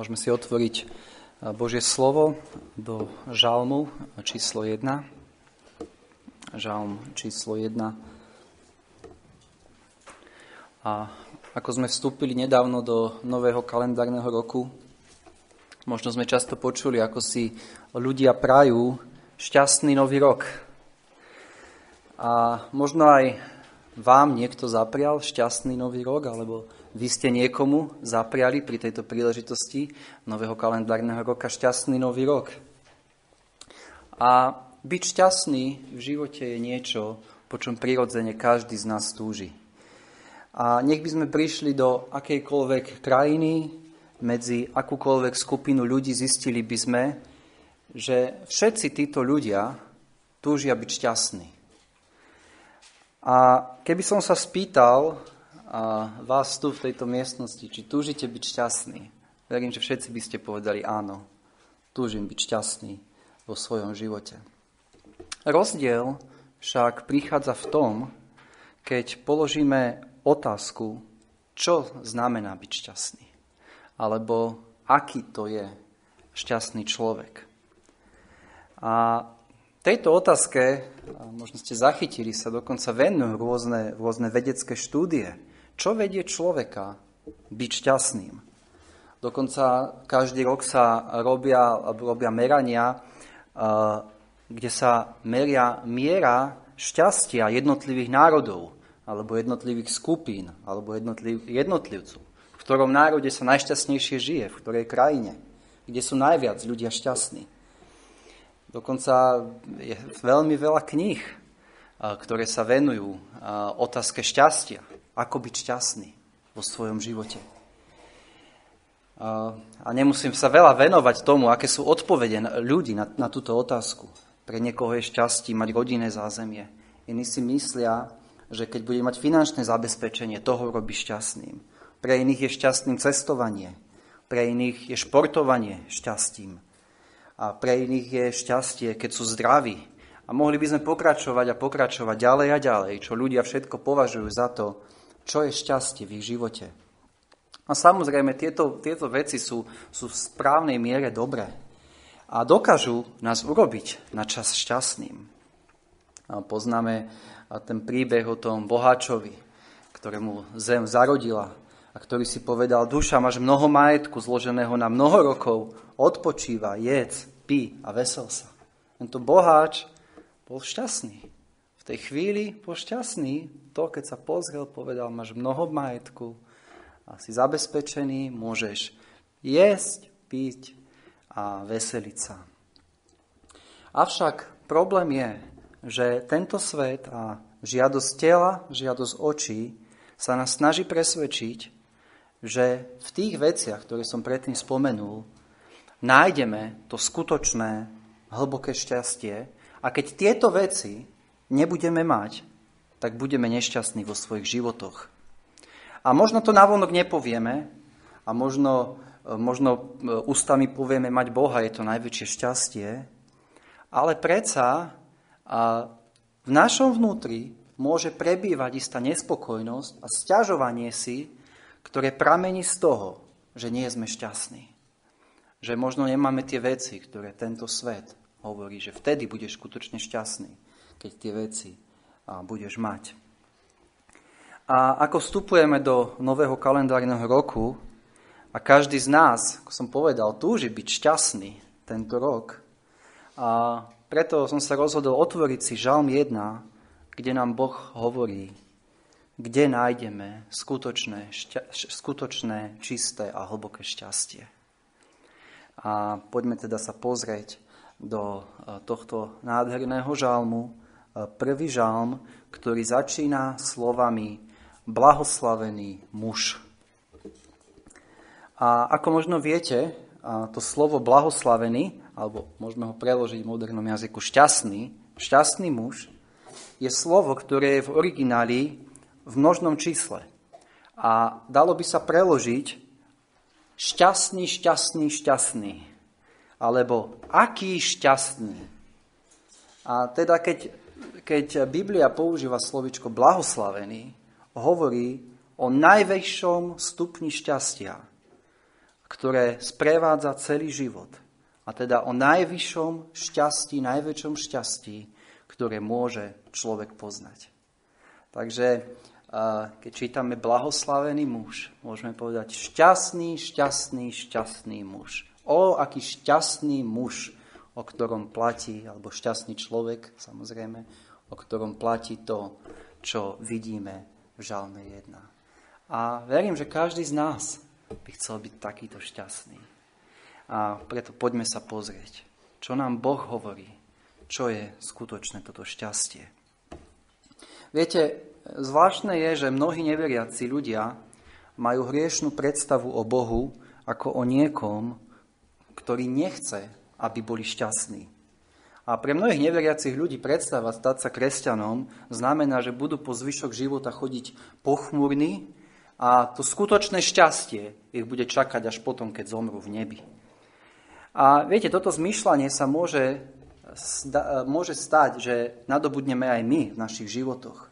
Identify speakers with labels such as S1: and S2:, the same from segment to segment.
S1: Môžeme si otvoriť e, Božie slovo do žalmu číslo 1. Žalm číslo 1. A ako sme vstúpili nedávno do nového kalendárneho roku, možno sme často počuli, ako si ľudia prajú šťastný nový rok. A možno aj vám niekto zaprial šťastný nový rok, alebo vy ste niekomu zapriali pri tejto príležitosti nového kalendárneho roka šťastný nový rok. A byť šťastný v živote je niečo, po čom prirodzene každý z nás túži. A nech by sme prišli do akejkoľvek krajiny, medzi akúkoľvek skupinu ľudí, zistili by sme, že všetci títo ľudia túžia byť šťastní. A keby som sa spýtal a vás tu v tejto miestnosti, či túžite byť šťastní. Verím, že všetci by ste povedali áno, túžim byť šťastný vo svojom živote. Rozdiel však prichádza v tom, keď položíme otázku, čo znamená byť šťastný, alebo aký to je šťastný človek. A tejto otázke, možno ste zachytili, sa dokonca venujú rôzne, rôzne vedecké štúdie. Čo vedie človeka byť šťastným? Dokonca každý rok sa robia, robia merania, kde sa meria miera šťastia jednotlivých národov, alebo jednotlivých skupín, alebo jednotliv, jednotlivcov. V ktorom národe sa najšťastnejšie žije, v ktorej krajine, kde sú najviac ľudia šťastní. Dokonca je veľmi veľa kníh, ktoré sa venujú otázke šťastia ako byť šťastný vo svojom živote. A nemusím sa veľa venovať tomu, aké sú odpovede ľudí na, na túto otázku. Pre niekoho je šťastí mať rodinné zázemie. Iní si myslia, že keď bude mať finančné zabezpečenie, toho robí šťastným. Pre iných je šťastným cestovanie. Pre iných je športovanie šťastím. A pre iných je šťastie, keď sú zdraví. A mohli by sme pokračovať a pokračovať ďalej a ďalej, čo ľudia všetko považujú za to, čo je šťastie v ich živote. A samozrejme, tieto, tieto veci sú, sú v správnej miere dobré a dokážu nás urobiť na čas šťastným. A poznáme ten príbeh o tom boháčovi, ktorému zem zarodila a ktorý si povedal, duša, máš mnoho majetku zloženého na mnoho rokov, odpočíva, jedz, pí a vesel sa. Tento boháč bol šťastný. V tej chvíli bol šťastný, to, keď sa pozrel, povedal, máš mnoho majetku a si zabezpečený, môžeš jesť, piť a veseliť sa. Avšak problém je, že tento svet a žiadosť tela, žiadosť očí sa nás snaží presvedčiť, že v tých veciach, ktoré som predtým spomenul, nájdeme to skutočné, hlboké šťastie a keď tieto veci nebudeme mať, tak budeme nešťastní vo svojich životoch. A možno to navonok nepovieme a možno, e, možno e, ústami povieme mať Boha, je to najväčšie šťastie, ale predsa a v našom vnútri môže prebývať istá nespokojnosť a stiažovanie si, ktoré pramení z toho, že nie sme šťastní. Že možno nemáme tie veci, ktoré tento svet hovorí, že vtedy budeš skutočne šťastný, keď tie veci budeš mať. A ako vstupujeme do nového kalendárneho roku a každý z nás, ako som povedal, túži byť šťastný tento rok, a preto som sa rozhodol otvoriť si Žalm 1, kde nám Boh hovorí, kde nájdeme skutočné, šťa, skutočné, čisté a hlboké šťastie. A poďme teda sa pozrieť do e, tohto nádherného žalmu, prvý žalm, ktorý začína slovami blahoslavený muž. A ako možno viete, to slovo blahoslavený, alebo môžeme ho preložiť v modernom jazyku šťastný, šťastný muž, je slovo, ktoré je v origináli v množnom čísle. A dalo by sa preložiť šťastný, šťastný, šťastný. Alebo aký šťastný. A teda keď keď Biblia používa slovičko blahoslavený, hovorí o najväčšom stupni šťastia, ktoré sprevádza celý život. A teda o najvyššom šťastí, najväčšom šťastí, ktoré môže človek poznať. Takže keď čítame blahoslavený muž, môžeme povedať šťastný, šťastný, šťastný muž. O, aký šťastný muž, o ktorom platí, alebo šťastný človek, samozrejme, o ktorom platí to, čo vidíme v Žalme 1. A verím, že každý z nás by chcel byť takýto šťastný. A preto poďme sa pozrieť, čo nám Boh hovorí, čo je skutočné toto šťastie. Viete, zvláštne je, že mnohí neveriaci ľudia majú hriešnú predstavu o Bohu ako o niekom, ktorý nechce, aby boli šťastní. A pre mnohých neveriacich ľudí predstava stať sa kresťanom znamená, že budú po zvyšok života chodiť pochmurní a to skutočné šťastie ich bude čakať až potom, keď zomrú v nebi. A viete, toto zmyšľanie sa môže, môže stať, že nadobudneme aj my v našich životoch.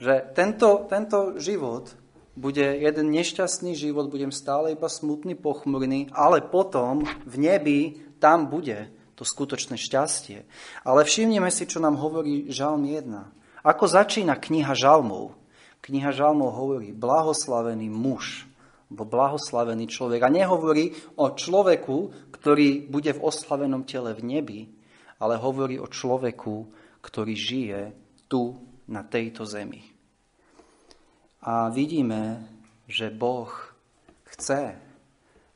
S1: Že tento, tento život bude jeden nešťastný život, budem stále iba smutný, pochmurný, ale potom v nebi tam bude to skutočné šťastie. Ale všimneme si, čo nám hovorí Žalm 1. Ako začína kniha Žalmov? Kniha Žalmov hovorí blahoslavený muž, alebo blahoslavený človek. A nehovorí o človeku, ktorý bude v oslavenom tele v nebi, ale hovorí o človeku, ktorý žije tu na tejto zemi. A vidíme, že Boh chce,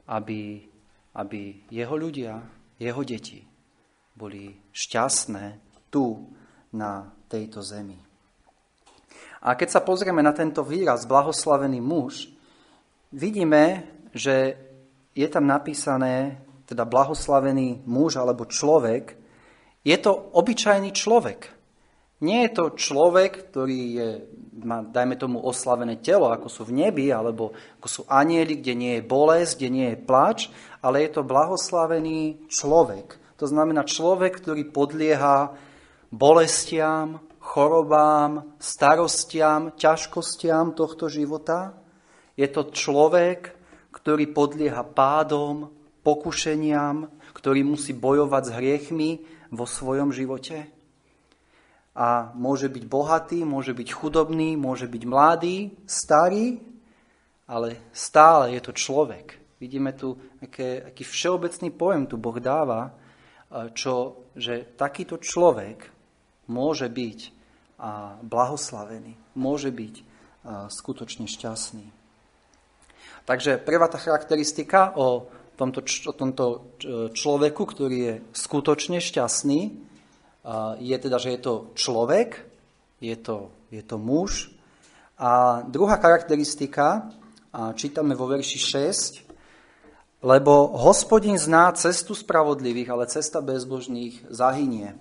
S1: aby, aby jeho ľudia, jeho deti boli šťastné tu na tejto zemi. A keď sa pozrieme na tento výraz blahoslavený muž, vidíme, že je tam napísané, teda blahoslavený muž alebo človek, je to obyčajný človek. Nie je to človek, ktorý je, má, dajme tomu, oslavené telo, ako sú v nebi, alebo ako sú anieli, kde nie je bolesť, kde nie je plač, ale je to blahoslavený človek. To znamená človek, ktorý podlieha bolestiam, chorobám, starostiam, ťažkostiam tohto života. Je to človek, ktorý podlieha pádom, pokušeniam, ktorý musí bojovať s hriechmi vo svojom živote. A môže byť bohatý, môže byť chudobný, môže byť mladý, starý, ale stále je to človek. Vidíme tu, aké, aký všeobecný pojem tu Boh dáva, čo, že takýto človek môže byť blahoslavený, môže byť skutočne šťastný. Takže prvá tá charakteristika o tomto, o tomto človeku, ktorý je skutočne šťastný, je teda, že je to človek, je to, je to muž. A druhá charakteristika, čítame vo verši 6, lebo hospodin zná cestu spravodlivých, ale cesta bezbožných zahynie.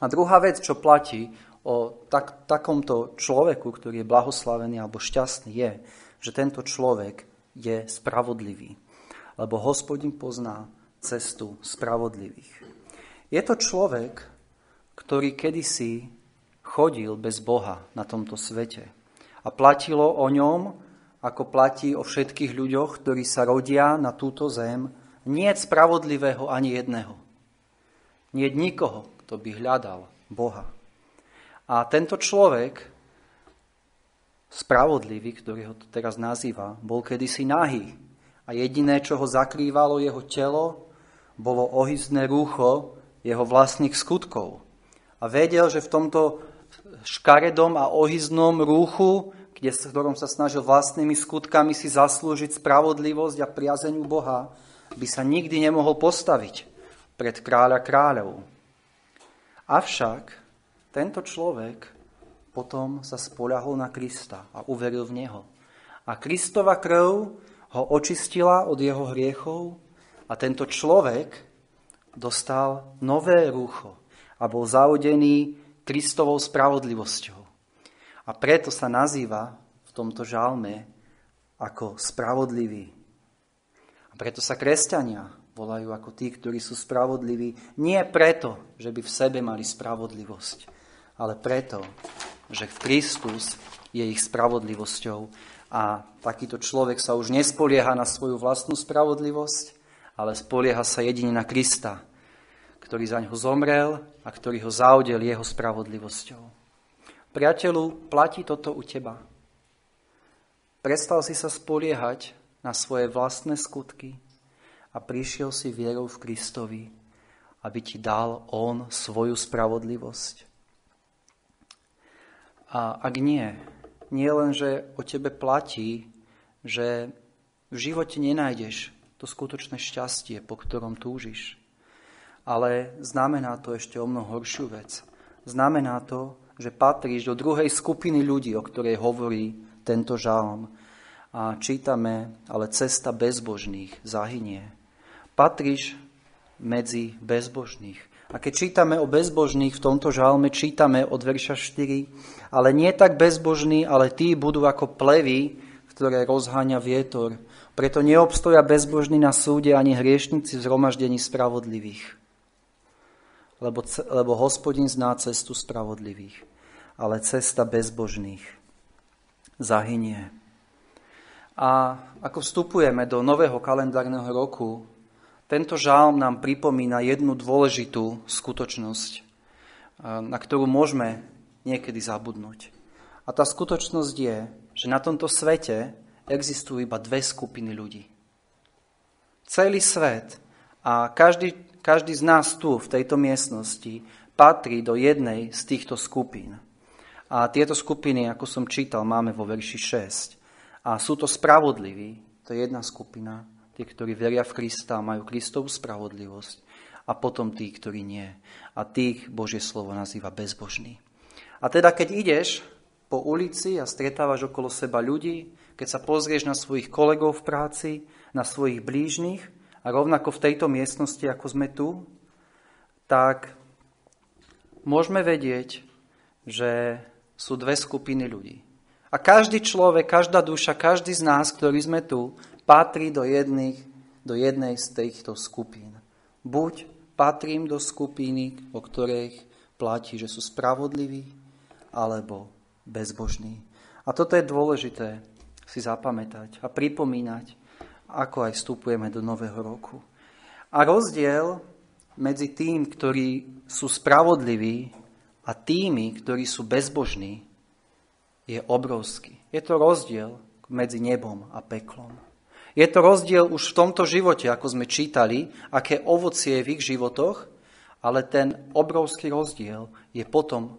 S1: A druhá vec, čo platí o tak, takomto človeku, ktorý je blahoslavený alebo šťastný, je, že tento človek je spravodlivý. Lebo hospodin pozná cestu spravodlivých. Je to človek, ktorý kedysi chodil bez Boha na tomto svete. A platilo o ňom, ako platí o všetkých ľuďoch, ktorí sa rodia na túto zem, nie spravodlivého ani jedného. Nie nikoho, kto by hľadal Boha. A tento človek, spravodlivý, ktorý ho teraz nazýva, bol kedysi nahý. A jediné, čo ho zakrývalo jeho telo, bolo ohyzné rúcho jeho vlastných skutkov. A vedel, že v tomto škaredom a ohyznom rúchu kde, v ktorom sa snažil vlastnými skutkami si zaslúžiť spravodlivosť a priazeniu Boha, by sa nikdy nemohol postaviť pred kráľa kráľov. Avšak tento človek potom sa spoľahol na Krista a uveril v Neho. A Kristova krv ho očistila od jeho hriechov a tento človek dostal nové rúcho a bol zaudený Kristovou spravodlivosťou. A preto sa nazýva v tomto žalme ako spravodlivý. A preto sa kresťania volajú ako tí, ktorí sú spravodliví. Nie preto, že by v sebe mali spravodlivosť, ale preto, že Kristus je ich spravodlivosťou A takýto človek sa už nespolieha na svoju vlastnú spravodlivosť, ale spolieha sa jedine na Krista, ktorý za ňo zomrel a ktorý ho zaudel jeho spravodlivosťou. Priateľu, platí toto u teba. Prestal si sa spoliehať na svoje vlastné skutky a prišiel si vierou v Kristovi, aby ti dal On svoju spravodlivosť. A ak nie, nie len, že o tebe platí, že v živote nenájdeš to skutočné šťastie, po ktorom túžiš, ale znamená to ešte o mnoho horšiu vec. Znamená to, že patríš do druhej skupiny ľudí, o ktorej hovorí tento žalm. A čítame, ale cesta bezbožných zahynie. Patríš medzi bezbožných. A keď čítame o bezbožných v tomto žalme, čítame od verša 4, ale nie tak bezbožní, ale tí budú ako plevy, ktoré rozháňa vietor. Preto neobstoja bezbožní na súde ani hriešnici v zhromaždení spravodlivých. Lebo, lebo hospodin zná cestu spravodlivých, ale cesta bezbožných zahynie. A ako vstupujeme do nového kalendárneho roku, tento žálm nám pripomína jednu dôležitú skutočnosť, na ktorú môžeme niekedy zabudnúť. A tá skutočnosť je, že na tomto svete existujú iba dve skupiny ľudí. Celý svet a každý, každý z nás tu, v tejto miestnosti, patrí do jednej z týchto skupín. A tieto skupiny, ako som čítal, máme vo verši 6. A sú to spravodliví, to je jedna skupina, tí, ktorí veria v Krista a majú Kristovú spravodlivosť a potom tí, ktorí nie. A tých Božie slovo nazýva bezbožný. A teda, keď ideš po ulici a stretávaš okolo seba ľudí, keď sa pozrieš na svojich kolegov v práci, na svojich blížnych a rovnako v tejto miestnosti, ako sme tu, tak môžeme vedieť, že sú dve skupiny ľudí. A každý človek, každá duša, každý z nás, ktorí sme tu, patrí do, jedných, do jednej z týchto skupín. Buď patrím do skupiny, o ktorých platí, že sú spravodliví, alebo bezbožní. A toto je dôležité si zapamätať a pripomínať, ako aj vstupujeme do nového roku. A rozdiel medzi tým, ktorí sú spravodliví a tými, ktorí sú bezbožní, je obrovský. Je to rozdiel medzi nebom a peklom. Je to rozdiel už v tomto živote, ako sme čítali, aké ovocie je v ich životoch, ale ten obrovský rozdiel je potom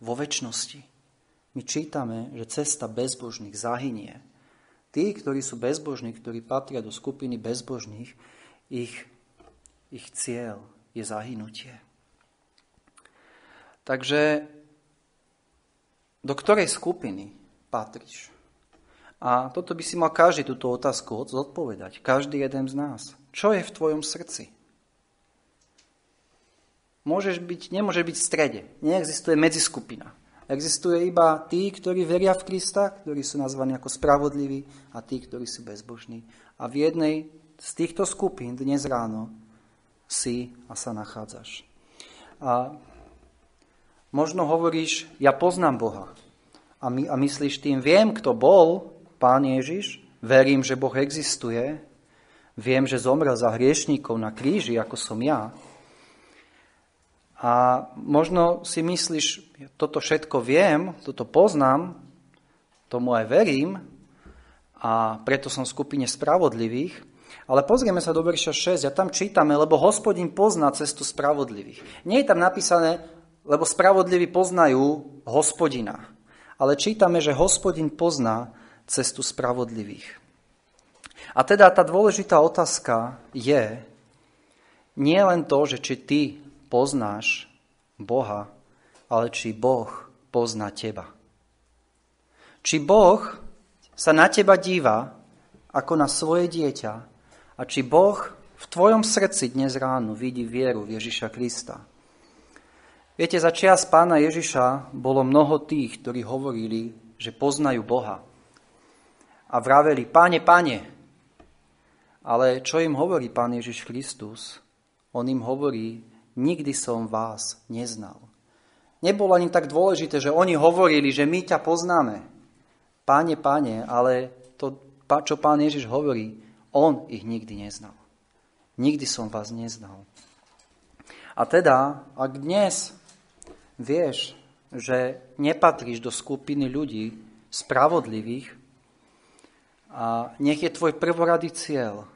S1: vo väčšnosti. My čítame, že cesta bezbožných zahynie. Tí, ktorí sú bezbožní, ktorí patria do skupiny bezbožných, ich, ich cieľ je zahynutie. Takže do ktorej skupiny patríš? A toto by si mal každý túto otázku zodpovedať. Každý jeden z nás. Čo je v tvojom srdci? Môžeš byť, nemôže byť v strede. Neexistuje medziskupina. Existuje iba tí, ktorí veria v Krista, ktorí sú nazvaní ako spravodliví a tí, ktorí sú bezbožní. A v jednej z týchto skupín dnes ráno si a sa nachádzaš. A možno hovoríš, ja poznám Boha. A, my, a myslíš tým, viem, kto bol, Pán Ježiš, verím, že Boh existuje, viem, že zomrel za hriešníkov na kríži, ako som ja. A možno si myslíš, toto všetko viem, toto poznám, tomu aj verím a preto som v skupine spravodlivých. Ale pozrieme sa do verša 6 a tam čítame, lebo hospodin pozná cestu spravodlivých. Nie je tam napísané, lebo spravodliví poznajú hospodina. Ale čítame, že hospodin pozná cestu spravodlivých. A teda tá dôležitá otázka je nie len to, že či ty poznáš Boha, ale či Boh pozná teba. Či Boh sa na teba díva ako na svoje dieťa a či Boh v tvojom srdci dnes ráno vidí vieru v Ježiša Krista. Viete, za čias pána Ježiša bolo mnoho tých, ktorí hovorili, že poznajú Boha a vraveli, páne, páne. Ale čo im hovorí pán Ježiš Kristus? On im hovorí, nikdy som vás neznal. Nebolo ani tak dôležité, že oni hovorili, že my ťa poznáme. páne, páne, ale to, čo pán Ježiš hovorí, on ich nikdy neznal. Nikdy som vás neznal. A teda, ak dnes vieš, že nepatríš do skupiny ľudí spravodlivých, a nech je tvoj prvorady cieľ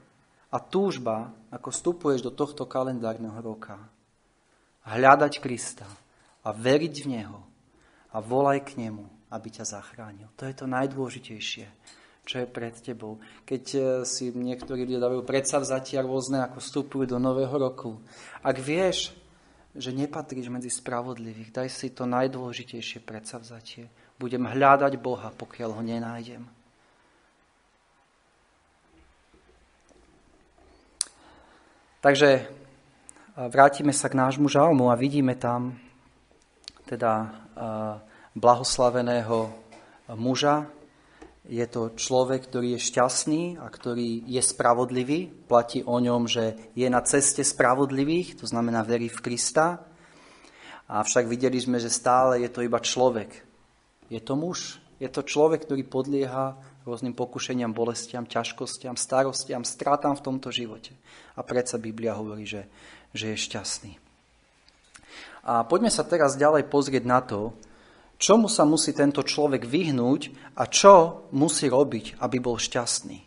S1: a túžba, ako vstupuješ do tohto kalendárneho roka, hľadať Krista a veriť v Neho a volaj k Nemu, aby ťa zachránil. To je to najdôležitejšie, čo je pred tebou. Keď eh, si niektorí ľudia dávajú predsavzatia rôzne, ako vstupujú do nového roku. Ak vieš, že nepatríš medzi spravodlivých, daj si to najdôležitejšie predsavzatie. Budem hľadať Boha, pokiaľ ho nenájdem. Takže vrátime sa k nášmu žalmu a vidíme tam teda blahoslaveného muža. Je to človek, ktorý je šťastný a ktorý je spravodlivý. Platí o ňom, že je na ceste spravodlivých, to znamená verí v Krista. Avšak videli sme, že stále je to iba človek. Je to muž, je to človek, ktorý podlieha rôznym pokušeniam, bolestiam, ťažkostiam, starostiam, stratám v tomto živote. A predsa Biblia hovorí, že, že je šťastný. A poďme sa teraz ďalej pozrieť na to, čomu sa musí tento človek vyhnúť a čo musí robiť, aby bol šťastný.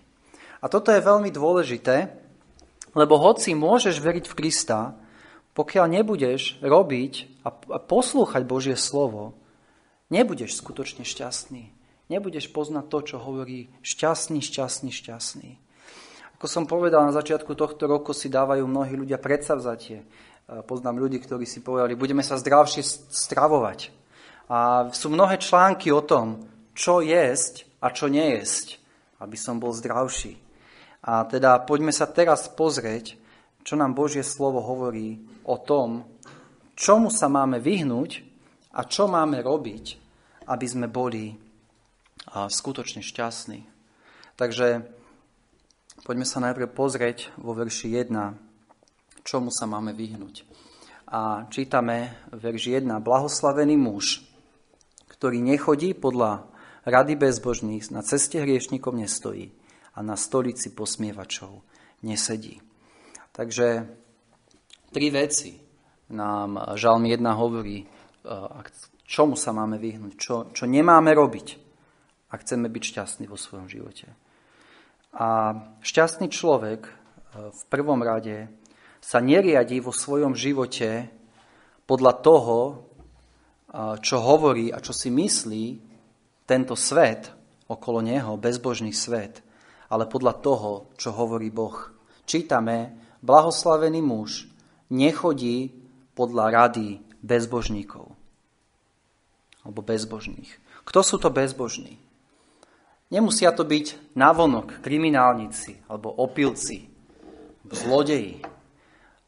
S1: A toto je veľmi dôležité, lebo hoci môžeš veriť v Krista, pokiaľ nebudeš robiť a poslúchať Božie slovo, nebudeš skutočne šťastný nebudeš poznať to, čo hovorí šťastný, šťastný, šťastný. Ako som povedal, na začiatku tohto roku si dávajú mnohí ľudia predsavzatie. Poznám ľudí, ktorí si povedali, budeme sa zdravšie stravovať. A sú mnohé články o tom, čo jesť a čo nejesť, aby som bol zdravší. A teda poďme sa teraz pozrieť, čo nám Božie slovo hovorí o tom, čomu sa máme vyhnúť a čo máme robiť, aby sme boli skutočne šťastný. Takže poďme sa najprv pozrieť vo verši 1, čomu sa máme vyhnúť. A čítame verši 1. Blahoslavený muž, ktorý nechodí podľa rady bezbožných, na ceste hriešnikov nestojí a na stolici posmievačov nesedí. Takže tri veci nám Žalm 1 hovorí, čomu sa máme vyhnúť, čo, čo nemáme robiť a chceme byť šťastní vo svojom živote. A šťastný človek e, v prvom rade sa neriadí vo svojom živote podľa toho, e, čo hovorí a čo si myslí tento svet okolo neho, bezbožný svet, ale podľa toho, čo hovorí Boh. Čítame, blahoslavený muž nechodí podľa rady bezbožníkov alebo bezbožných. Kto sú to bezbožní? Nemusia to byť navonok kriminálnici alebo opilci, zlodeji.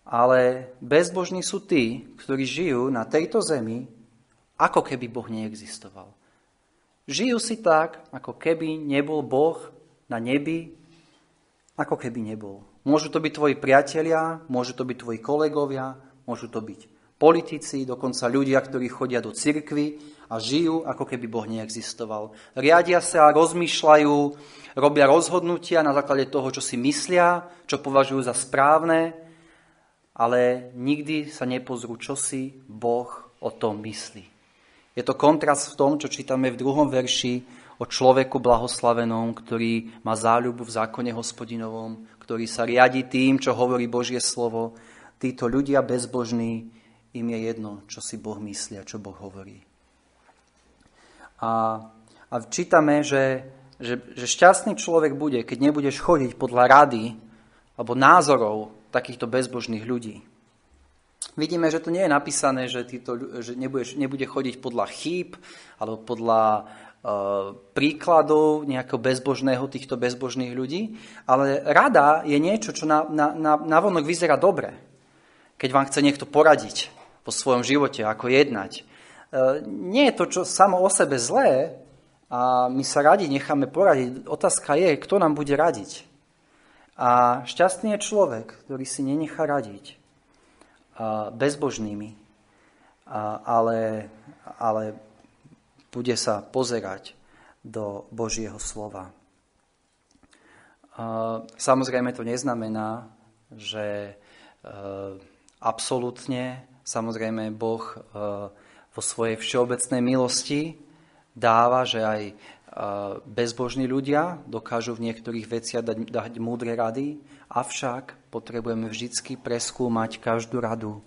S1: Ale bezbožní sú tí, ktorí žijú na tejto zemi, ako keby Boh neexistoval. Žijú si tak, ako keby nebol Boh na nebi, ako keby nebol. Môžu to byť tvoji priatelia, môžu to byť tvoji kolegovia, môžu to byť politici, dokonca ľudia, ktorí chodia do cirkvy a žijú, ako keby Boh neexistoval. Riadia sa, rozmýšľajú, robia rozhodnutia na základe toho, čo si myslia, čo považujú za správne, ale nikdy sa nepozrú, čo si Boh o tom myslí. Je to kontrast v tom, čo čítame v druhom verši o človeku blahoslavenom, ktorý má záľubu v zákone hospodinovom, ktorý sa riadi tým, čo hovorí Božie slovo. Títo ľudia bezbožní, im je jedno, čo si Boh myslí a čo Boh hovorí. A, a čítame, že, že, že šťastný človek bude, keď nebudeš chodiť podľa rady alebo názorov takýchto bezbožných ľudí. Vidíme, že to nie je napísané, že, títo, že nebudeš, nebude chodiť podľa chýb alebo podľa uh, príkladov nejakého bezbožného týchto bezbožných ľudí, ale rada je niečo, čo na, na, na, vyzerá dobre. Keď vám chce niekto poradiť po svojom živote, ako jednať, E, nie je to čo samo o sebe zlé a my sa radi necháme poradiť. Otázka je, kto nám bude radiť. A šťastný je človek, ktorý si nenechá radiť bezbožnými, ale, ale bude sa pozerať do Božieho slova. Samozrejme to neznamená, že e, absolútne, samozrejme Boh e, vo svojej všeobecnej milosti dáva, že aj e, bezbožní ľudia dokážu v niektorých veciach dať, dať múdre rady, avšak potrebujeme vždycky preskúmať každú radu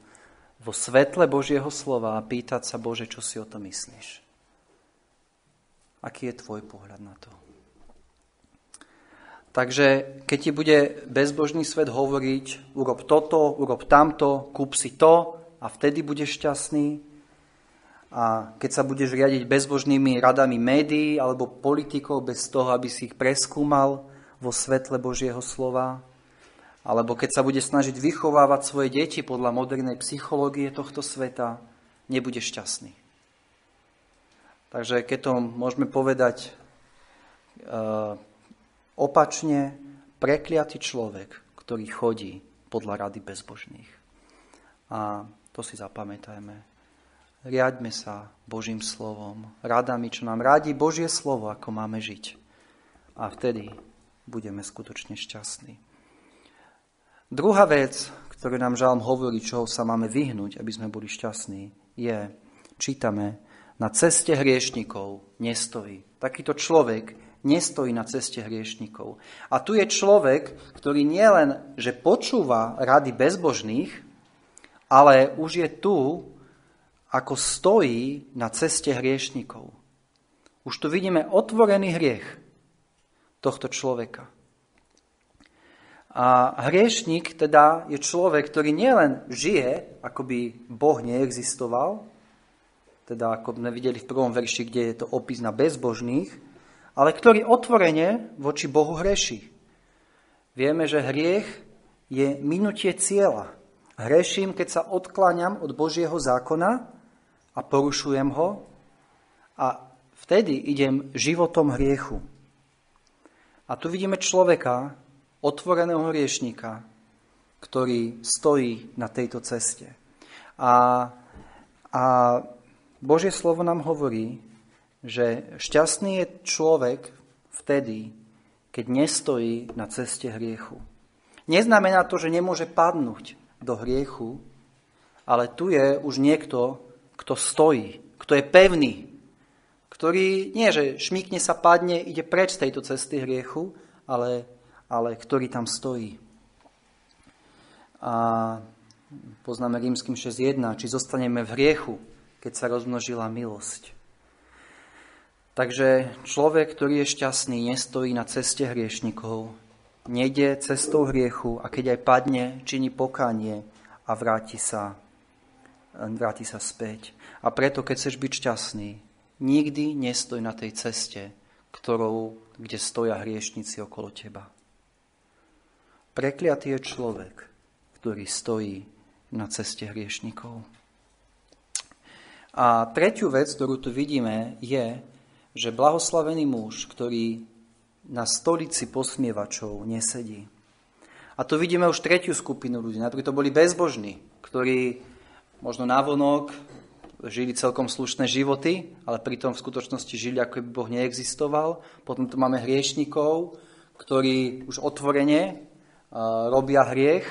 S1: vo svetle Božieho slova a pýtať sa, Bože, čo si o to myslíš? Aký je tvoj pohľad na to? Takže keď ti bude bezbožný svet hovoriť, urob toto, urob tamto, kúp si to a vtedy budeš šťastný. A keď sa budeš riadiť bezbožnými radami médií alebo politikov bez toho, aby si ich preskúmal vo svetle Božieho slova, alebo keď sa bude snažiť vychovávať svoje deti podľa modernej psychológie tohto sveta, nebudeš šťastný. Takže keď to môžeme povedať uh, Opačne prekliatý človek, ktorý chodí podľa rady bezbožných. A to si zapamätajme. Riaďme sa Božím slovom, radami, čo nám radí Božie slovo, ako máme žiť. A vtedy budeme skutočne šťastní. Druhá vec, ktorú nám žalm hovorí, čoho sa máme vyhnúť, aby sme boli šťastní, je, čítame, na ceste hriešnikov nestojí. Takýto človek nestojí na ceste hriešnikov. A tu je človek, ktorý nielen, že počúva rady bezbožných, ale už je tu, ako stojí na ceste hriešnikov. Už tu vidíme otvorený hriech tohto človeka. A hriešnik teda je človek, ktorý nielen žije, ako by Boh neexistoval, teda ako sme videli v prvom verši, kde je to opis na bezbožných, ale ktorý otvorene voči Bohu hreší. Vieme, že hriech je minutie cieľa. Hreším, keď sa odkláňam od Božieho zákona a porušujem ho a vtedy idem životom hriechu. A tu vidíme človeka, otvoreného hriešnika, ktorý stojí na tejto ceste. A, a Božie slovo nám hovorí, že šťastný je človek vtedy, keď nestojí na ceste hriechu. Neznamená to, že nemôže padnúť do hriechu, ale tu je už niekto, kto stojí, kto je pevný, ktorý nie, že šmíkne sa, padne, ide preč z tejto cesty hriechu, ale, ale ktorý tam stojí. A poznáme rímským 6.1, či zostaneme v hriechu, keď sa rozmnožila milosť. Takže človek, ktorý je šťastný, nestojí na ceste hriešnikov, nejde cestou hriechu a keď aj padne, činí pokánie a vráti sa, vráti sa späť. A preto, keď chceš byť šťastný, nikdy nestoj na tej ceste, ktorou, kde stoja hriešnici okolo teba. Prekliatý je človek, ktorý stojí na ceste hriešnikov. A tretiu vec, ktorú tu vidíme, je, že blahoslavený muž, ktorý na stolici posmievačov nesedí. A tu vidíme už tretiu skupinu ľudí. Najprv to boli bezbožní, ktorí možno navonok žili celkom slušné životy, ale pritom v skutočnosti žili, ako by Boh neexistoval. Potom tu máme hriešnikov, ktorí už otvorene robia hriech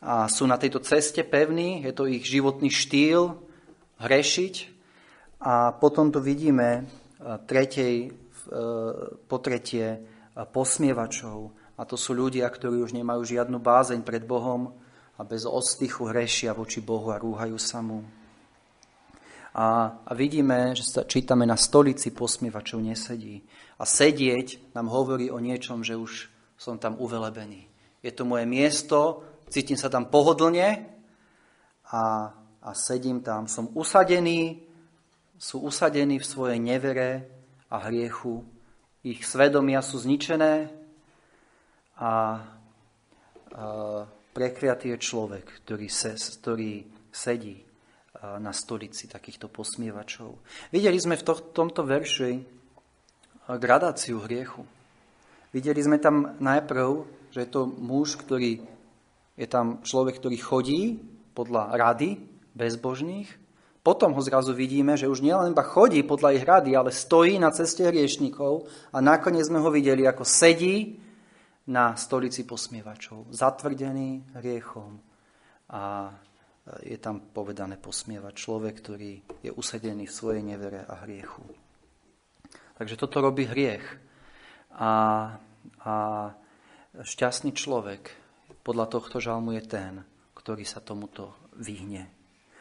S1: a sú na tejto ceste pevní, je to ich životný štýl hrešiť. A potom tu vidíme tretej, e, po tretie posmievačov. A to sú ľudia, ktorí už nemajú žiadnu bázeň pred Bohom a bez odstychu hrešia voči Bohu a rúhajú sa mu. A, a vidíme, že sa čítame na stolici posmievačov nesedí. A sedieť nám hovorí o niečom, že už som tam uvelebený. Je to moje miesto, cítim sa tam pohodlne a, a sedím tam. Som usadený sú usadení v svojej nevere a hriechu. Ich svedomia sú zničené a, a prekliatý je človek, ktorý, se, ktorý sedí na stolici takýchto posmievačov. Videli sme v to, tomto verši gradáciu hriechu. Videli sme tam najprv, že je to muž, ktorý je tam človek, ktorý chodí podľa rady bezbožných, potom ho zrazu vidíme, že už nielen iba chodí podľa ich rady, ale stojí na ceste hriešnikov a nakoniec sme ho videli, ako sedí na stolici posmievačov, zatvrdený hriechom. A je tam povedané posmievať človek, ktorý je usedený v svojej nevere a hriechu. Takže toto robí hriech. A, a šťastný človek podľa tohto žalmu je ten, ktorý sa tomuto vyhne.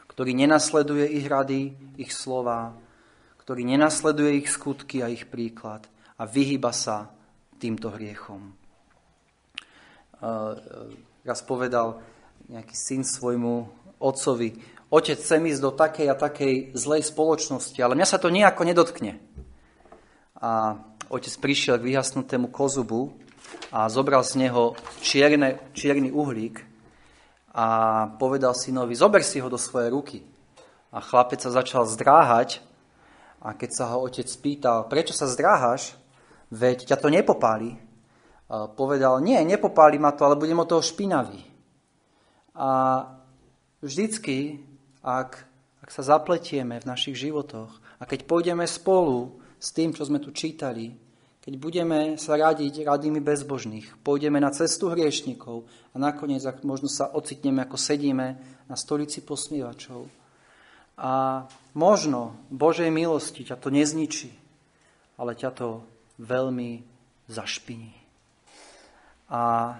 S1: Ktorý nenasleduje ich rady, ich slova, ktorý nenasleduje ich skutky a ich príklad a vyhyba sa týmto hriechom. Raz povedal nejaký syn svojmu otcovi, otec, chcem ísť do takej a takej zlej spoločnosti, ale mňa sa to nejako nedotkne. A otec prišiel k vyhasnutému kozubu a zobral z neho čierne, čierny uhlík a povedal synovi, zober si ho do svojej ruky. A chlapec sa začal zdráhať a keď sa ho otec spýtal, prečo sa zdráhaš, veď ťa to nepopáli, povedal, nie, nepopáli ma to, ale budem o toho špinavý. A vždycky, ak, ak sa zapletieme v našich životoch a keď pôjdeme spolu s tým, čo sme tu čítali, keď budeme sa radiť radými bezbožných, pôjdeme na cestu hriešnikov a nakoniec ak možno sa ocitneme, ako sedíme na stolici posmievačov. A možno Božej milosti ťa to nezničí, ale ťa to veľmi zašpiní. A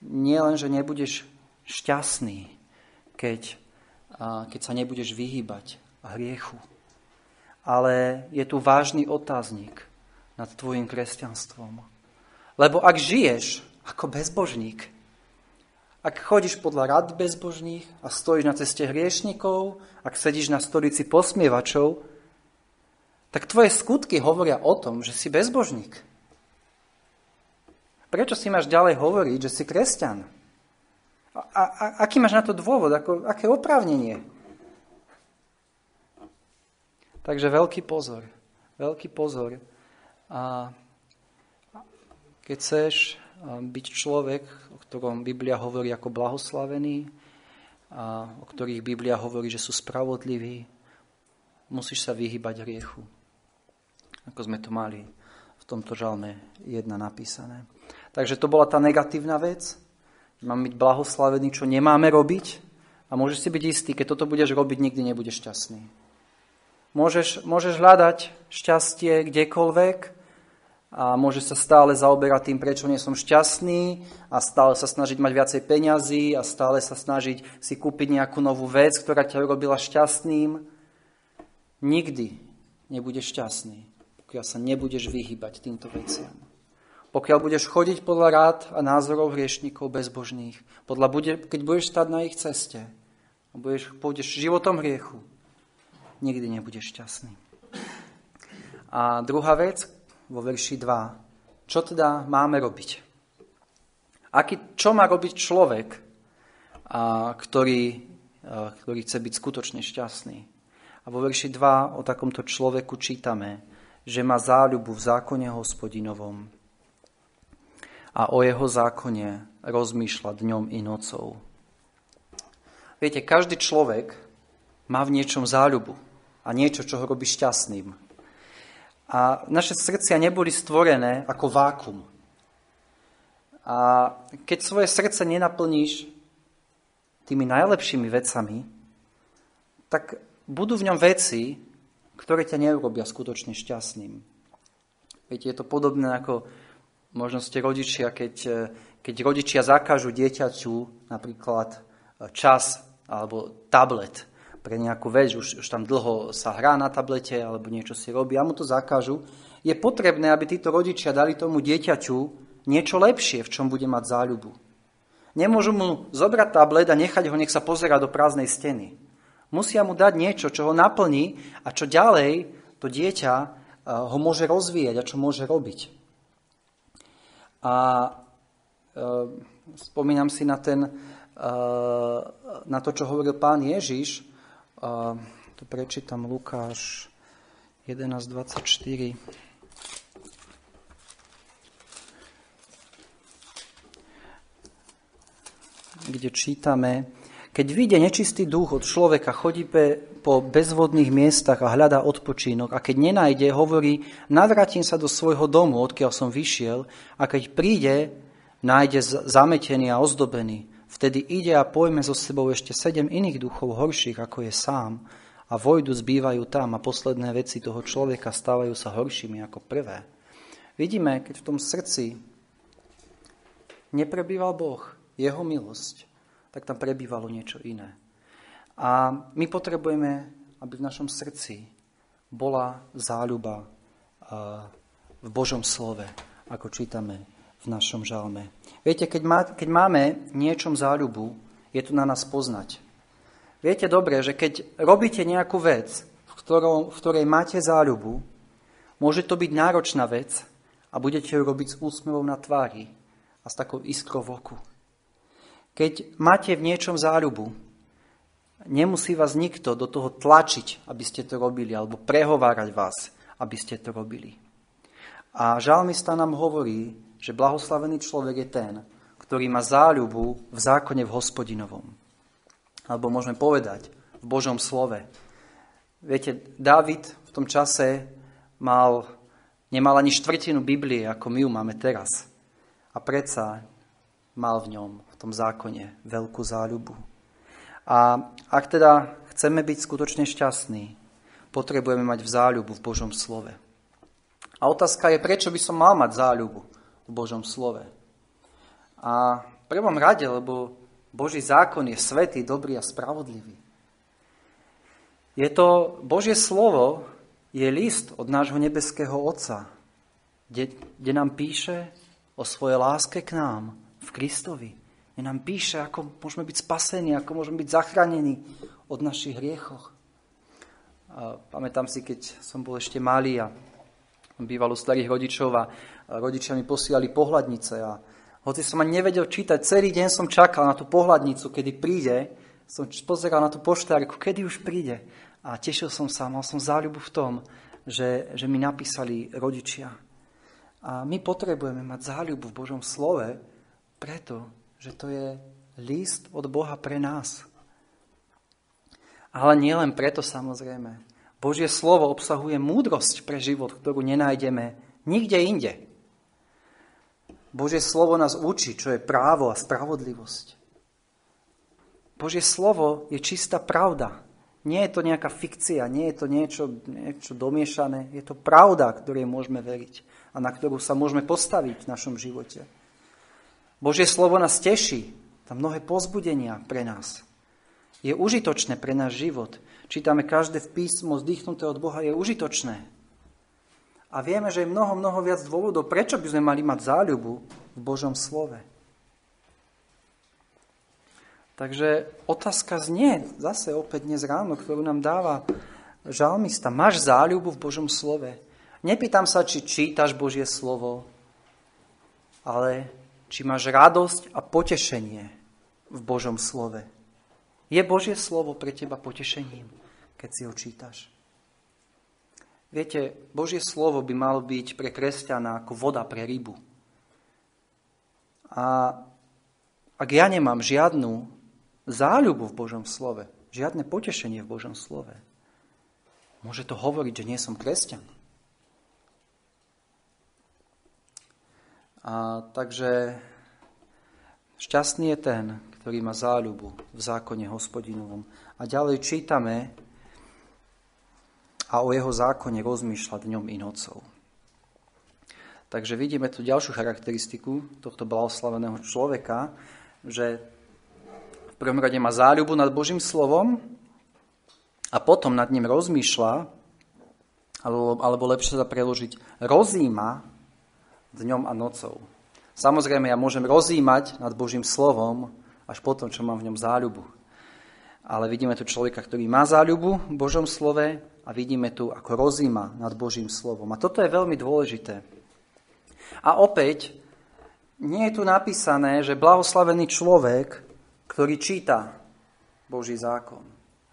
S1: nie len, že nebudeš šťastný, keď, keď sa nebudeš vyhýbať hriechu. Ale je tu vážny otáznik nad tvojim kresťanstvom. Lebo ak žiješ ako bezbožník, ak chodíš podľa rad bezbožných a stojíš na ceste hriešnikov, ak sedíš na stolici posmievačov, tak tvoje skutky hovoria o tom, že si bezbožník. Prečo si máš ďalej hovoriť, že si kresťan? A, a, aký máš na to dôvod? Ako, aké oprávnenie? Takže veľký pozor. Veľký pozor. A keď chceš byť človek, o ktorom Biblia hovorí ako blahoslavený, a o ktorých Biblia hovorí, že sú spravodliví, musíš sa vyhybať hriechu. Ako sme to mali v tomto žalme jedna napísané. Takže to bola tá negatívna vec. Mám byť blahoslavený, čo nemáme robiť. A môžeš si byť istý, keď toto budeš robiť, nikdy nebudeš šťastný. Môžeš, môžeš hľadať šťastie kdekoľvek a môžeš sa stále zaoberať tým, prečo nie som šťastný a stále sa snažiť mať viacej peňazí a stále sa snažiť si kúpiť nejakú novú vec, ktorá ťa robila šťastným. Nikdy nebudeš šťastný, pokiaľ sa nebudeš vyhybať týmto veciam. Pokiaľ budeš chodiť podľa rád a názorov hriešnikov bezbožných, podľa bude, keď budeš stať na ich ceste a budeš, pôjdeš životom hriechu, nikdy nebudeš šťastný. A druhá vec, vo verši 2. Čo teda máme robiť? Aký, čo má robiť človek, a, ktorý, a, ktorý chce byť skutočne šťastný? A vo verši 2 o takomto človeku čítame, že má záľubu v zákone hospodinovom a o jeho zákone rozmýšľa dňom i nocou. Viete, každý človek má v niečom záľubu a niečo, čo ho robí šťastným. A naše srdcia neboli stvorené ako vákum. A keď svoje srdce nenaplníš tými najlepšími vecami, tak budú v ňom veci, ktoré ťa neurobia skutočne šťastným. Viete, je to podobné ako Možno ste rodičia, keď, e, keď rodičia zakážu dieťaťu napríklad e, čas alebo tablet pre nejakú vec, už, už tam dlho sa hrá na tablete alebo niečo si robí a mu to zakážu, je potrebné, aby títo rodičia dali tomu dieťaťu niečo lepšie, v čom bude mať záľubu. Nemôžu mu zobrať tablet a nechať ho, nech sa pozera do prázdnej steny. Musia mu dať niečo, čo ho naplní a čo ďalej to dieťa e, ho môže rozvíjať a čo môže robiť. A e, spomínam si na, ten, e, na to, čo hovoril pán Ježiš. E, to prečítam Lukáš 11.24. kde čítame, Keď vyjde nečistý duch od človeka, chodí po bezvodných miestach a hľadá odpočínok a keď nenájde, hovorí, navrátim sa do svojho domu, odkiaľ som vyšiel a keď príde, nájde zametený a ozdobený. Vtedy ide a pojme so sebou ešte sedem iných duchov horších, ako je sám a vojdu zbývajú tam a posledné veci toho človeka stávajú sa horšími ako prvé. Vidíme, keď v tom srdci neprebýval Boh, jeho milosť, tak tam prebývalo niečo iné. A my potrebujeme, aby v našom srdci bola záľuba v Božom slove, ako čítame v našom žalme. Viete, keď, má, keď máme niečom záľubu, je to na nás poznať. Viete dobre, že keď robíte nejakú vec, v, ktorom, v ktorej máte záľubu, môže to byť náročná vec a budete ju robiť s úsmevom na tvári a s takou iskrou v oku. Keď máte v niečom záľubu, nemusí vás nikto do toho tlačiť, aby ste to robili, alebo prehovárať vás, aby ste to robili. A žalmista nám hovorí, že blahoslavený človek je ten, ktorý má záľubu v zákone v hospodinovom. Alebo môžeme povedať v Božom slove. Viete, David v tom čase mal, nemal ani štvrtinu Biblie, ako my ju máme teraz. A predsa mal v ňom tom zákone veľkú záľubu. A ak teda chceme byť skutočne šťastní, potrebujeme mať záľubu v Božom slove. A otázka je, prečo by som mal mať záľubu v Božom slove. A v prvom rade, lebo Boží zákon je svetý, dobrý a spravodlivý. Je to Božie slovo, je list od nášho nebeského Otca, kde, kde nám píše o svojej láske k nám v Kristovi. Je nám píše, ako môžeme byť spasení, ako môžeme byť zachránení od našich hriechoch. A pamätám si, keď som bol ešte malý a býval u starých rodičov a rodičia mi posielali pohľadnice a hoci som ani nevedel čítať, celý deň som čakal na tú pohľadnicu, kedy príde, som pozeral na tú poštárku, kedy už príde. A tešil som sa, mal som záľubu v tom, že, že mi napísali rodičia. A my potrebujeme mať záľubu v Božom slove, preto, že to je list od Boha pre nás. Ale nielen preto samozrejme. Božie slovo obsahuje múdrosť pre život, ktorú nenájdeme nikde inde. Božie slovo nás učí, čo je právo a spravodlivosť. Božie slovo je čistá pravda. Nie je to nejaká fikcia, nie je to niečo, niečo domiešané. Je to pravda, ktorej môžeme veriť a na ktorú sa môžeme postaviť v našom živote. Božie slovo nás teší, tam mnohé pozbudenia pre nás. Je užitočné pre náš život. Čítame každé v písmo zdýchnuté od Boha, je užitočné. A vieme, že je mnoho, mnoho viac dôvodov, prečo by sme mali mať záľubu v Božom slove. Takže otázka znie zase opäť dnes ráno, ktorú nám dáva žalmista. Máš záľubu v Božom slove? Nepýtam sa, či čítaš Božie slovo, ale či máš radosť a potešenie v Božom slove. Je Božie slovo pre teba potešením, keď si ho čítaš? Viete, Božie slovo by malo byť pre kresťana ako voda pre rybu. A ak ja nemám žiadnu záľubu v Božom slove, žiadne potešenie v Božom slove, môže to hovoriť, že nie som kresťan. A takže šťastný je ten, ktorý má záľubu v zákone hospodinovom. A ďalej čítame a o jeho zákone rozmýšľa dňom i nocou. Takže vidíme tu ďalšiu charakteristiku tohto blahoslaveného človeka, že v prvom rade má záľubu nad Božím slovom a potom nad ním rozmýšľa, alebo, lepšie sa preložiť, rozíma dňom a nocou. Samozrejme, ja môžem rozímať nad Božím slovom až potom, čo mám v ňom záľubu. Ale vidíme tu človeka, ktorý má záľubu v Božom slove a vidíme tu, ako rozíma nad Božím slovom. A toto je veľmi dôležité. A opäť, nie je tu napísané, že blahoslavený človek, ktorý číta Boží zákon.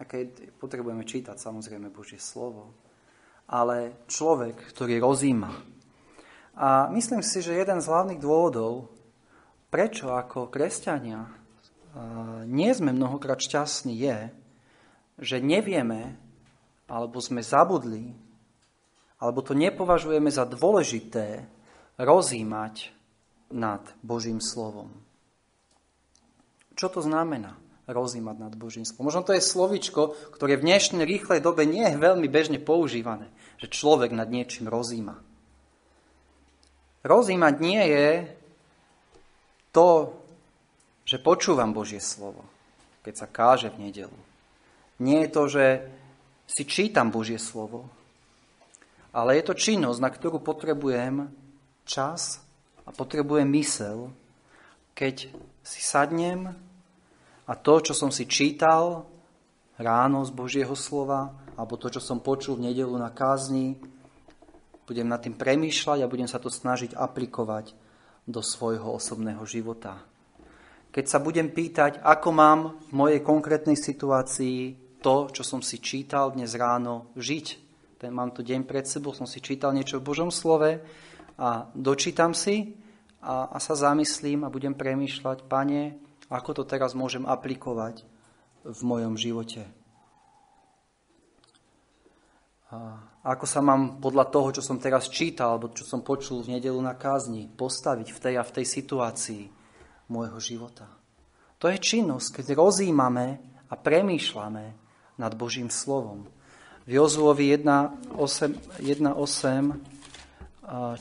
S1: A keď potrebujeme čítať samozrejme Božie slovo, ale človek, ktorý rozíma a myslím si, že jeden z hlavných dôvodov, prečo ako kresťania nie sme mnohokrát šťastní, je, že nevieme, alebo sme zabudli, alebo to nepovažujeme za dôležité rozímať nad Božím slovom. Čo to znamená rozímať nad Božím slovom? Možno to je slovičko, ktoré v dnešnej rýchlej dobe nie je veľmi bežne používané, že človek nad niečím rozíma. Rozímať nie je to, že počúvam Božie slovo, keď sa káže v nedelu. Nie je to, že si čítam Božie slovo, ale je to činnosť, na ktorú potrebujem čas a potrebujem mysel, keď si sadnem a to, čo som si čítal ráno z Božieho slova, alebo to, čo som počul v nedelu na kázni, budem nad tým premýšľať a budem sa to snažiť aplikovať do svojho osobného života. Keď sa budem pýtať, ako mám v mojej konkrétnej situácii to, čo som si čítal dnes ráno, žiť, ten, mám tu deň pred sebou, som si čítal niečo v Božom slove a dočítam si a, a sa zamyslím a budem premýšľať, pane, ako to teraz môžem aplikovať v mojom živote. A ako sa mám podľa toho, čo som teraz čítal, alebo čo som počul v nedelu na kázni, postaviť v tej a v tej situácii môjho života. To je činnosť, keď rozímame a premýšľame nad Božím slovom. V Jozuovi 1.8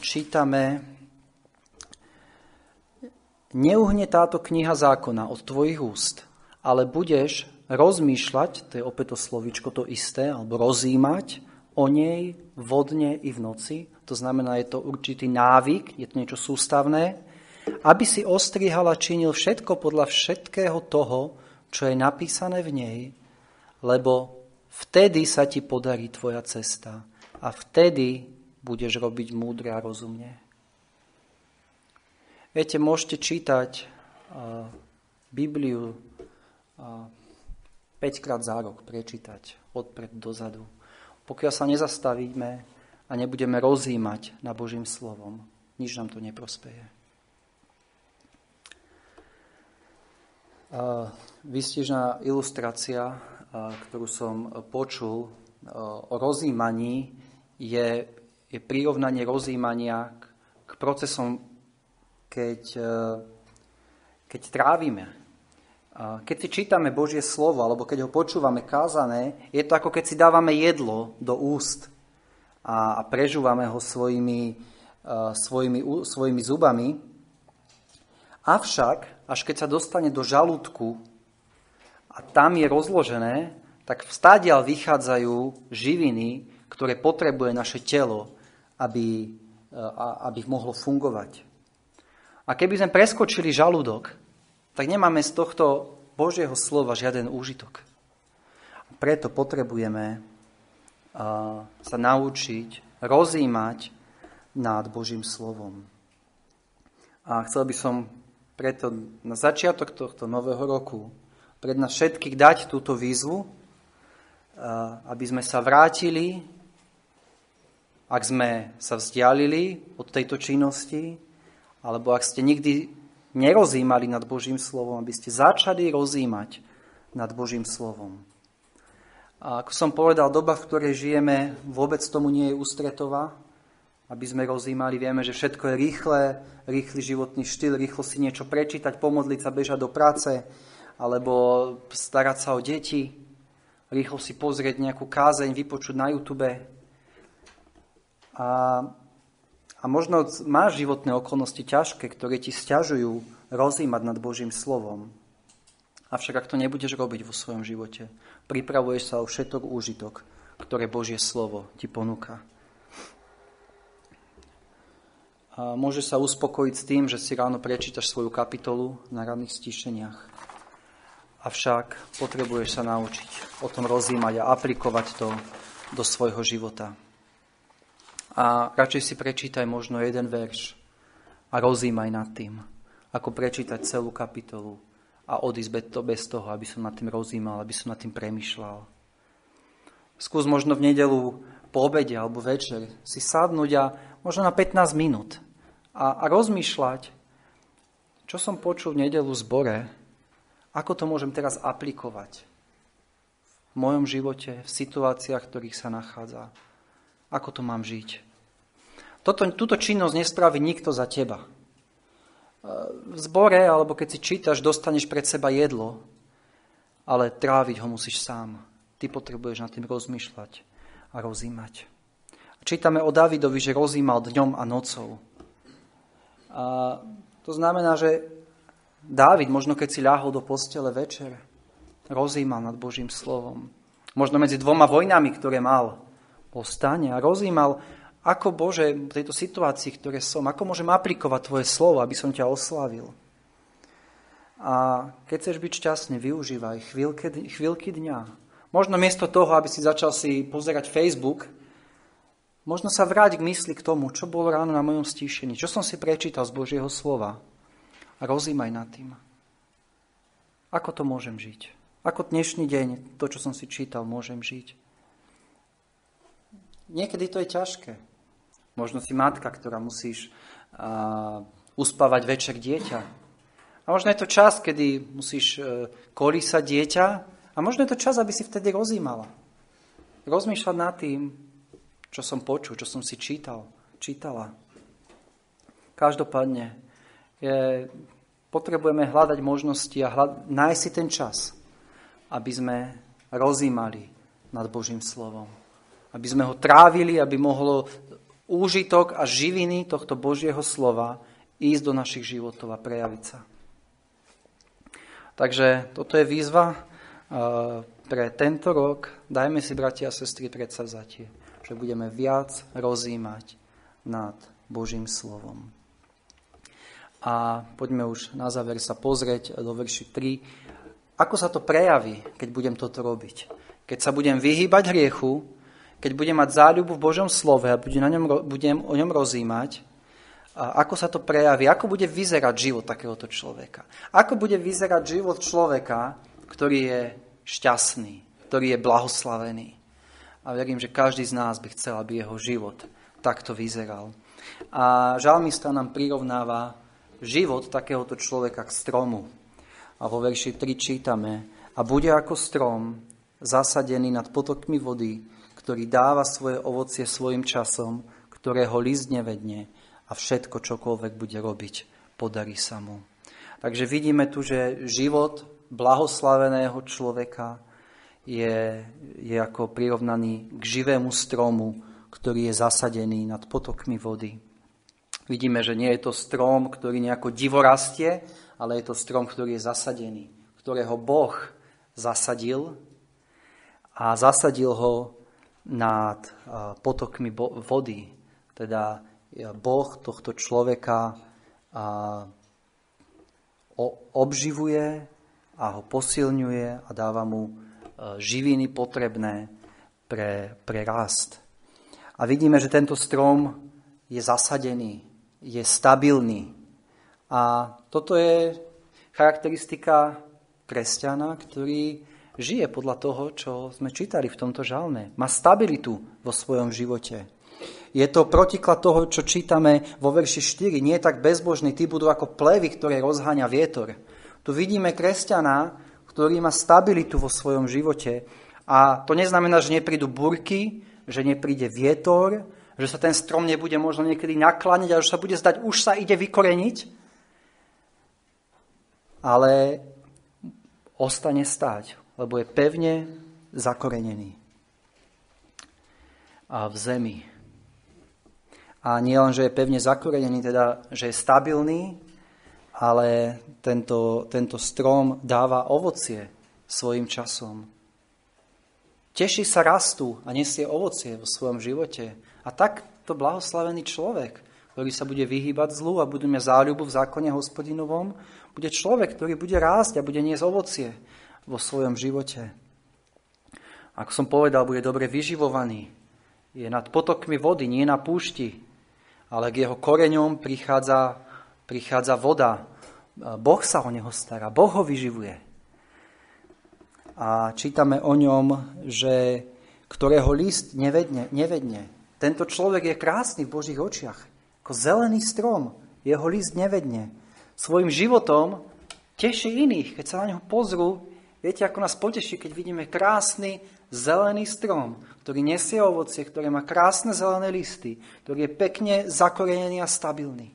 S1: čítame Neuhne táto kniha zákona od tvojich úst, ale budeš rozmýšľať, to je opäť to slovičko to isté, alebo rozímať o nej vodne i v noci, to znamená, je to určitý návyk, je to niečo sústavné, aby si ostrihala činil všetko podľa všetkého toho, čo je napísané v nej, lebo Vtedy sa ti podarí tvoja cesta a vtedy budeš robiť múdre a rozumne. Viete, môžete čítať uh, Bibliu uh, 5 krát za rok, prečítať odpred dozadu. Pokiaľ sa nezastavíme a nebudeme rozímať na Božím slovom, nič nám to neprospeje. Výstižná ilustrácia ktorú som počul o rozímaní, je, je prirovnanie rozímania k, k procesom, keď, keď trávime. Keď si čítame Božie slovo, alebo keď ho počúvame kázané, je to ako keď si dávame jedlo do úst a, prežúvame ho svojimi, svojimi, svojimi zubami. Avšak, až keď sa dostane do žalúdku, a tam je rozložené, tak vstadiaľ vychádzajú živiny, ktoré potrebuje naše telo, aby, aby mohlo fungovať. A keby sme preskočili žalúdok, tak nemáme z tohto Božieho slova žiaden úžitok. Preto potrebujeme sa naučiť rozímať nad Božím slovom. A chcel by som preto na začiatok tohto nového roku pred nás všetkých dať túto výzvu, aby sme sa vrátili, ak sme sa vzdialili od tejto činnosti, alebo ak ste nikdy nerozímali nad Božím slovom, aby ste začali rozímať nad Božím slovom. A ako som povedal, doba, v ktorej žijeme, vôbec tomu nie je ústretová, aby sme rozímali. Vieme, že všetko je rýchle, rýchly životný štýl, rýchlo si niečo prečítať, pomodliť sa, bežať do práce, alebo starať sa o deti, rýchlo si pozrieť nejakú kázeň, vypočuť na YouTube. A, a možno máš životné okolnosti ťažké, ktoré ti stiažujú rozímať nad Božím slovom. Avšak ak to nebudeš robiť vo svojom živote, pripravuješ sa o všetok úžitok, ktoré Božie slovo ti ponúka. A môžeš sa uspokojiť s tým, že si ráno prečítaš svoju kapitolu na ranných stišeniach avšak potrebuješ sa naučiť o tom rozímať a aplikovať to do svojho života. A radšej si prečítaj možno jeden verš a rozímaj nad tým, ako prečítať celú kapitolu a odísť to bez toho, aby som nad tým rozímal, aby som nad tým premyšľal. Skús možno v nedelu po obede alebo večer si sadnúť a možno na 15 minút a, a rozmýšľať, čo som počul v nedelu v zbore, Ako to môžem teraz aplikovať v mojom živote, v situáciách, v ktorých sa nachádza? Ako to mám žiť? Toto, túto činnosť nespraví nikto za teba. V zbore, alebo keď si čítaš, dostaneš pred seba jedlo, ale tráviť ho musíš sám. Ty potrebuješ nad tým rozmýšľať a rozímať. Čítame o Davidovi, že rozímal dňom a nocou. A to znamená, že Dávid, možno keď si ľahol do postele večer, rozímal nad Božím slovom. Možno medzi dvoma vojnami, ktoré mal, postane a rozímal, ako Bože, v tejto situácii, ktoré som, ako môžem aplikovať Tvoje slovo, aby som ťa oslavil. A keď chceš byť šťastný, využívaj chvíľky, chvíľky dňa. Možno miesto toho, aby si začal si pozerať Facebook, možno sa vráť k mysli k tomu, čo bolo ráno na mojom stíšení, čo som si prečítal z Božieho slova. A rozímaj nad tým. Ako to môžem žiť? Ako dnešný deň, to, čo som si čítal, môžem žiť? Niekedy to je ťažké. Možno si matka, ktorá musíš uh, uspávať večer dieťa. A možno je to čas, kedy musíš uh, kolísať dieťa a možno je to čas, aby si vtedy rozímala. Rozmýšľať nad tým, čo som počul, čo som si čítal, čítala. Každopádne, je, potrebujeme hľadať možnosti a hľad, nájsť si ten čas, aby sme rozímali nad Božím slovom. Aby sme ho trávili, aby mohlo úžitok a živiny tohto Božieho slova ísť do našich životov a prejaviť sa. Takže toto je výzva pre tento rok. Dajme si, bratia a sestry, predsavzatie, že budeme viac rozímať nad Božím slovom. A poďme už na záver sa pozrieť do verši 3. Ako sa to prejaví, keď budem toto robiť? Keď sa budem vyhýbať hriechu, keď budem mať záľubu v Božom slove a budem, na ňom, budem o ňom rozímať, a ako sa to prejaví, ako bude vyzerať život takéhoto človeka. Ako bude vyzerať život človeka, ktorý je šťastný, ktorý je blahoslavený. A verím, že každý z nás by chcel, aby jeho život takto vyzeral. A žalmista nám prirovnáva život takéhoto človeka k stromu. A vo verši 3 čítame, a bude ako strom, zasadený nad potokmi vody, ktorý dáva svoje ovocie svojim časom, ktorého list nevedne a všetko, čokoľvek bude robiť, podarí sa mu. Takže vidíme tu, že život blahoslaveného človeka je, je ako prirovnaný k živému stromu, ktorý je zasadený nad potokmi vody. Vidíme, že nie je to strom, ktorý nejako divo rastie, ale je to strom, ktorý je zasadený, ktorého Boh zasadil a zasadil ho nad potokmi vody. Teda Boh tohto človeka obživuje a ho posilňuje a dáva mu živiny potrebné pre, pre rast. A vidíme, že tento strom je zasadený je stabilný. A toto je charakteristika kresťana, ktorý žije podľa toho, čo sme čítali v tomto žalme. Má stabilitu vo svojom živote. Je to protiklad toho, čo čítame vo verši 4. Nie je tak bezbožný, tí budú ako plevy, ktoré rozháňa vietor. Tu vidíme kresťana, ktorý má stabilitu vo svojom živote. A to neznamená, že neprídu burky, že nepríde vietor, že sa ten strom nebude možno niekedy nakláňať a že sa bude zdať, už sa ide vykoreniť, ale ostane stáť, lebo je pevne zakorenený a v zemi. A nie len, že je pevne zakorenený, teda, že je stabilný, ale tento, tento strom dáva ovocie svojim časom. Teší sa rastu a nesie ovocie vo svojom živote. A takto blahoslavený človek, ktorý sa bude vyhýbať zlu a bude mať záľubu v zákone hospodinovom, bude človek, ktorý bude rásť a bude niesť ovocie vo svojom živote. Ako som povedal, bude dobre vyživovaný. Je nad potokmi vody, nie na púšti, ale k jeho koreňom prichádza, prichádza voda. Boh sa o neho stará, Boh ho vyživuje. A čítame o ňom, že ktorého list nevedne, nevedne tento človek je krásny v Božích očiach, ako zelený strom, jeho list nevedne. Svojim životom teší iných, keď sa na neho pozrú. Viete, ako nás poteší, keď vidíme krásny zelený strom, ktorý nesie ovocie, ktorý má krásne zelené listy, ktorý je pekne zakorenený a stabilný.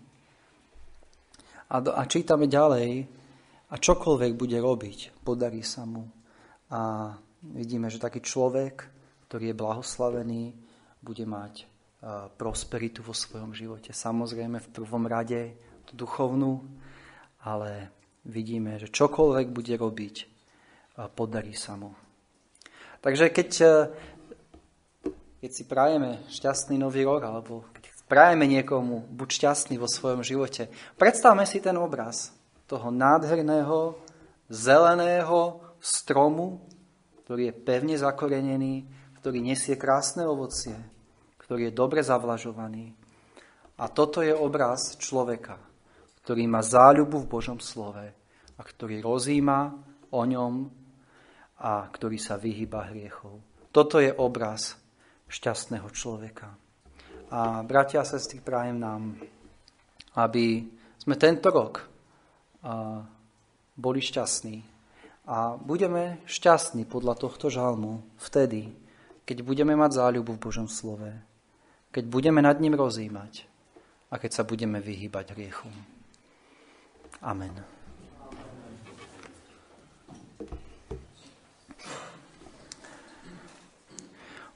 S1: A, a čítame ďalej, a čokoľvek bude robiť, podarí sa mu. A vidíme, že taký človek, ktorý je blahoslavený, bude mať prosperitu vo svojom živote. Samozrejme v prvom rade duchovnú, ale vidíme, že čokoľvek bude robiť, podarí sa mu. Takže keď, keď si prajeme šťastný nový rok, alebo keď prajeme niekomu buď šťastný vo svojom živote, predstavme si ten obraz toho nádherného, zeleného stromu, ktorý je pevne zakorenený, ktorý nesie krásne ovocie, ktorý je dobre zavlažovaný. A toto je obraz človeka, ktorý má záľubu v Božom slove a ktorý rozíma o ňom a ktorý sa vyhýba hriechov. Toto je obraz šťastného človeka. A bratia a sestry, prajem nám, aby sme tento rok boli šťastní. A budeme šťastní podľa tohto žalmu vtedy, keď budeme mať záľubu v Božom slove, keď budeme nad ním rozímať a keď sa budeme vyhýbať hriechu. Amen.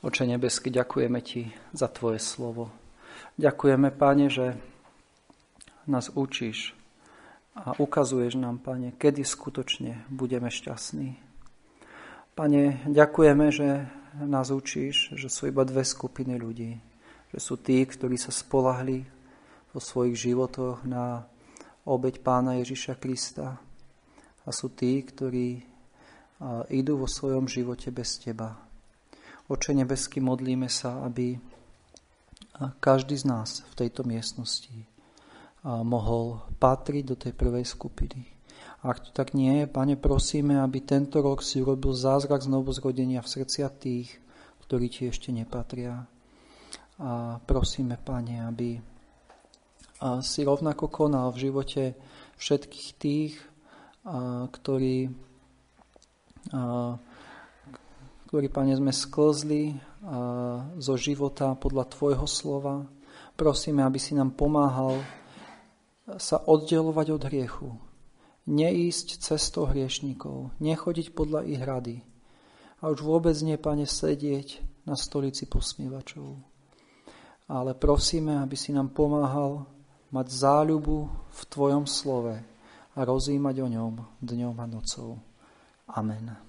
S1: Oče nebesky, ďakujeme Ti za Tvoje slovo. Ďakujeme, Pane, že nás učíš a ukazuješ nám, Pane, kedy skutočne budeme šťastní. Pane, ďakujeme, že nás učíš, že sú iba dve skupiny ľudí že sú tí, ktorí sa spolahli vo svojich životoch na obeď pána Ježiša Krista a sú tí, ktorí idú vo svojom živote bez teba. Oče nebesky, modlíme sa, aby každý z nás v tejto miestnosti mohol patriť do tej prvej skupiny. Ak to tak nie je, Pane, prosíme, aby tento rok si urobil zázrak znovu zrodenia v srdcia tých, ktorí ti ešte nepatria a prosíme, Pane, aby si rovnako konal v živote všetkých tých, ktorí, ktorí, Pane, sme sklzli zo života podľa Tvojho slova. Prosíme, aby si nám pomáhal sa oddelovať od hriechu, neísť cestou hriešníkov, nechodiť podľa ich rady a už vôbec nie, Pane, sedieť na stolici posmievačov ale prosíme, aby si nám pomáhal mať záľubu v Tvojom slove a rozímať o ňom dňom a nocou. Amen.